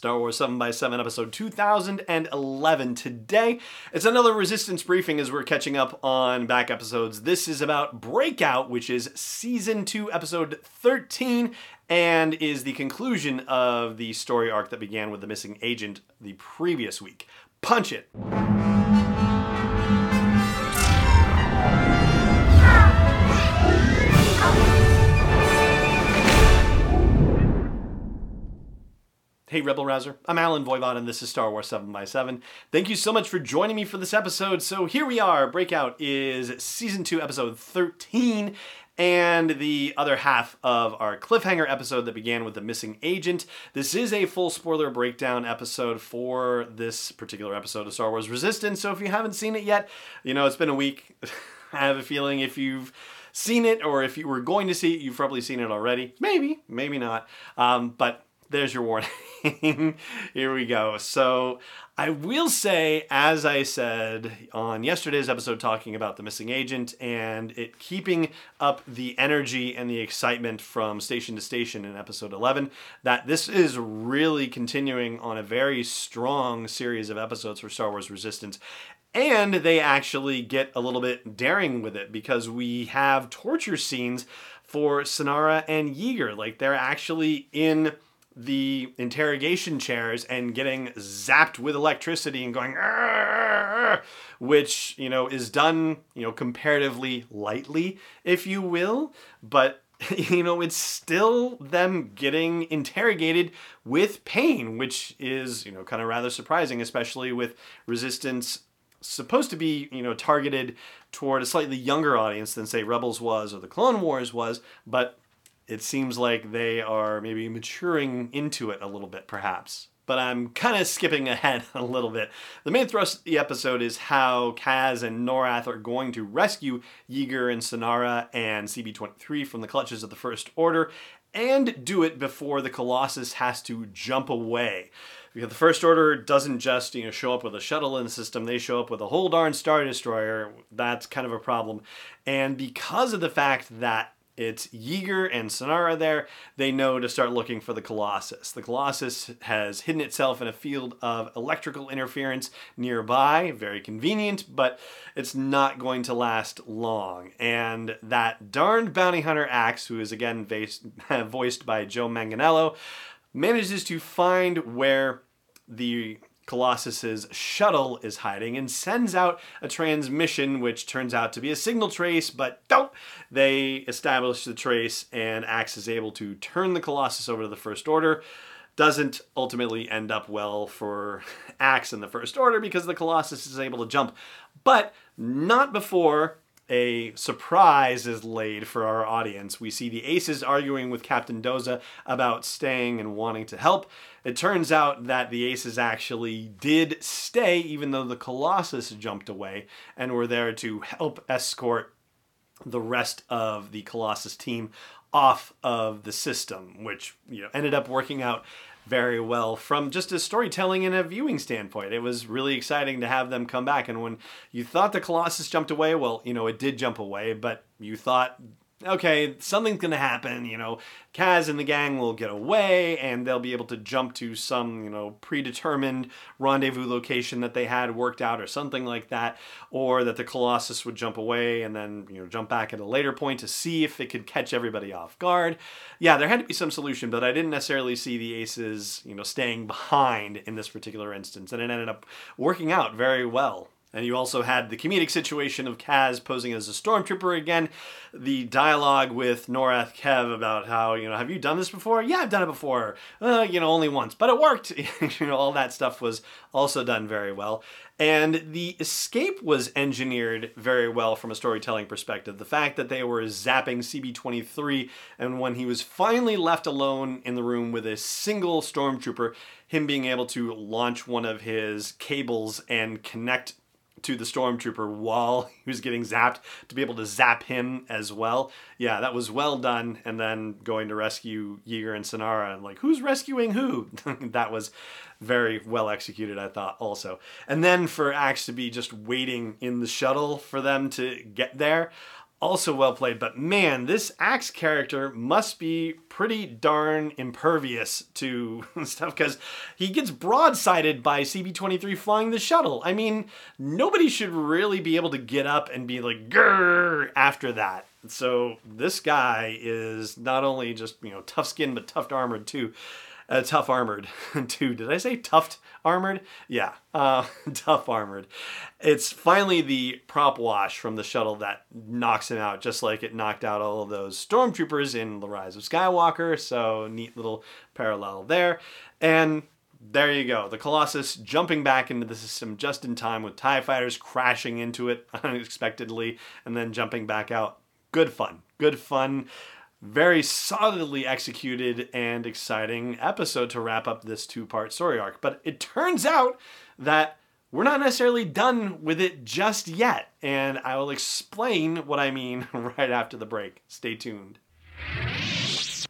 Star Wars 7x7, episode 2011. Today, it's another Resistance briefing as we're catching up on back episodes. This is about Breakout, which is season 2, episode 13, and is the conclusion of the story arc that began with the missing agent the previous week. Punch it! Hey, Rebel Rouser. I'm Allen Voivod, and this is Star Wars 7x7. Thank you so much for joining me for this episode. So, here we are. Breakout is Season 2, Episode 13, and the other half of our cliffhanger episode that began with the missing agent. This is a full spoiler breakdown episode for this particular episode of Star Wars Resistance. So, if you haven't seen it yet, you know, it's been a week. I have a feeling if you've seen it or if you were going to see it, you've probably seen it already. Maybe, maybe not. Um, but there's your warning. Here we go. So, I will say, as I said on yesterday's episode, talking about the missing agent and it keeping up the energy and the excitement from station to station in episode 11, that this is really continuing on a very strong series of episodes for Star Wars Resistance. And they actually get a little bit daring with it because we have torture scenes for Synara and Yeager. Like they're actually in the interrogation chairs and getting zapped with electricity and going which you know is done you know comparatively lightly if you will. But you know it's still them getting interrogated with pain which is you know kind of rather surprising especially with resistance supposed to be you know targeted toward a slightly younger audience than say rebels was or the clone wars was. But it seems like they are maybe maturing into it a little bit, perhaps. But I'm kind of skipping ahead a little bit. The main thrust of the episode is how Kaz and Norath are going to rescue Yeager and Synara and CB23 from the clutches of the First Order, and do it before the Colossus has to jump away. Because the First Order doesn't just you know show up with a shuttle in the system; they show up with a whole darn star destroyer. That's kind of a problem, and because of the fact that it's Yeager and Synara there. They know to start looking for the Colossus. The Colossus has hidden itself in a field of electrical interference nearby, very convenient, but it's not going to last long. And that darned bounty hunter Axe, who is again voiced by Joe Manganiello, manages to find where the Colossus's shuttle is hiding and sends out a transmission, which turns out to be a signal trace, but don't. They establish the trace, and Axe is able to turn the Colossus over to the First Order. Doesn't ultimately end up well for Axe in the First Order because the Colossus is able to jump, but not before a surprise is laid for our audience. We see the aces arguing with Captain Doza about staying and wanting to help. It turns out that the aces actually did stay, even though the Colossus jumped away, and were there to help escort the rest of the Colossus team off of the system, which you know ended up working out very well from just a storytelling and a viewing standpoint. It was really exciting to have them come back. And when you thought the Colossus jumped away, well, you know, it did jump away, but you thought okay, something's to happen, you know, Kaz and the gang will get away and they'll be able to jump to some, you know, predetermined rendezvous location that they had worked out or something like that, or that the Colossus would jump away and then, you know, jump back at a later point to see if it could catch everybody off guard. Yeah, there had to be some solution, but I didn't necessarily see the aces, you know, staying behind in this particular instance, and it ended up working out very well. And you also had the comedic situation of Kaz posing as a stormtrooper again. The dialogue with Norath Kev about how, you know, have you done this before? Yeah, I've done it before. Uh, you know, only once, but it worked. you know, all that stuff was also done very well. And the escape was engineered very well from a storytelling perspective. The fact that they were zapping CB23, and when he was finally left alone in the room with a single stormtrooper, him being able to launch one of his cables and connect to the stormtrooper while he was getting zapped to be able to zap him as well. Yeah, that was well done. And then going to rescue Yeager and Synara and like, who's rescuing who? that was very well executed, I thought also. And then for Axe to be just waiting in the shuttle for them to get there. Also well played. But man, this Axe character must be pretty darn impervious to stuff because he gets broadsided by CB23 flying the shuttle. I mean, nobody should really be able to get up and be like, grrr, after that. So this guy is not only just, you know, tough skin, but tough armored too uh, tough armored too. Did I say tuft armored? Yeah, uh, tough armored. It's finally the prop wash from the shuttle that knocks him out, just like it knocked out all of those stormtroopers in The Rise of Skywalker. So neat little parallel there. And there you go. The Colossus jumping back into the system just in time with TIE fighters crashing into it unexpectedly and then jumping back out. Good fun. Good fun very solidly executed and exciting episode to wrap up this two part story arc. But it turns out that we're not necessarily done with it just yet, and I will explain what I mean right after the break. Stay tuned.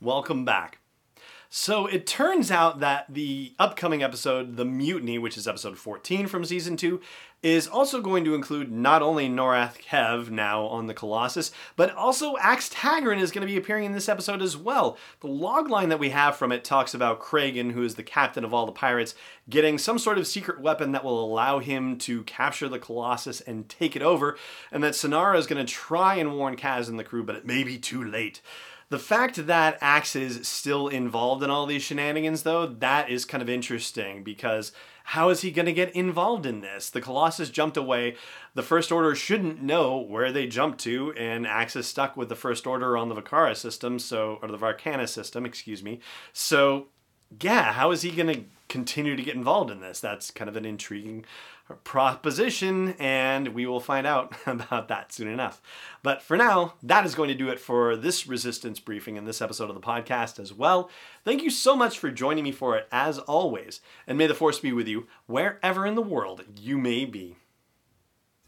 Welcome back. So it turns out that the upcoming episode, The Mutiny, which is episode 14 from season 2, is also going to include not only Norath Kev now on the Colossus, but also Axe Tagrin is going to be appearing in this episode as well. The logline that we have from it talks about Kragan, who is the captain of all the pirates, getting some sort of secret weapon that will allow him to capture the Colossus and take it over, and that Synara is going to try and warn Kaz and the crew, but it may be too late. The fact that Axe is still involved in all these shenanigans, though, that is kind of interesting because how is he going to get involved in this? The Colossus jumped away. The First Order shouldn't know where they jumped to, and Axe is stuck with the First Order on the Vakara system, so or the Varkana system, excuse me. So, yeah, how is he going to continue to get involved in this? That's kind of an intriguing proposition, and we will find out about that soon enough. But for now, that is going to do it for this resistance briefing and this episode of the podcast as well. Thank you so much for joining me for it, as always, and may the Force be with you wherever in the world you may be.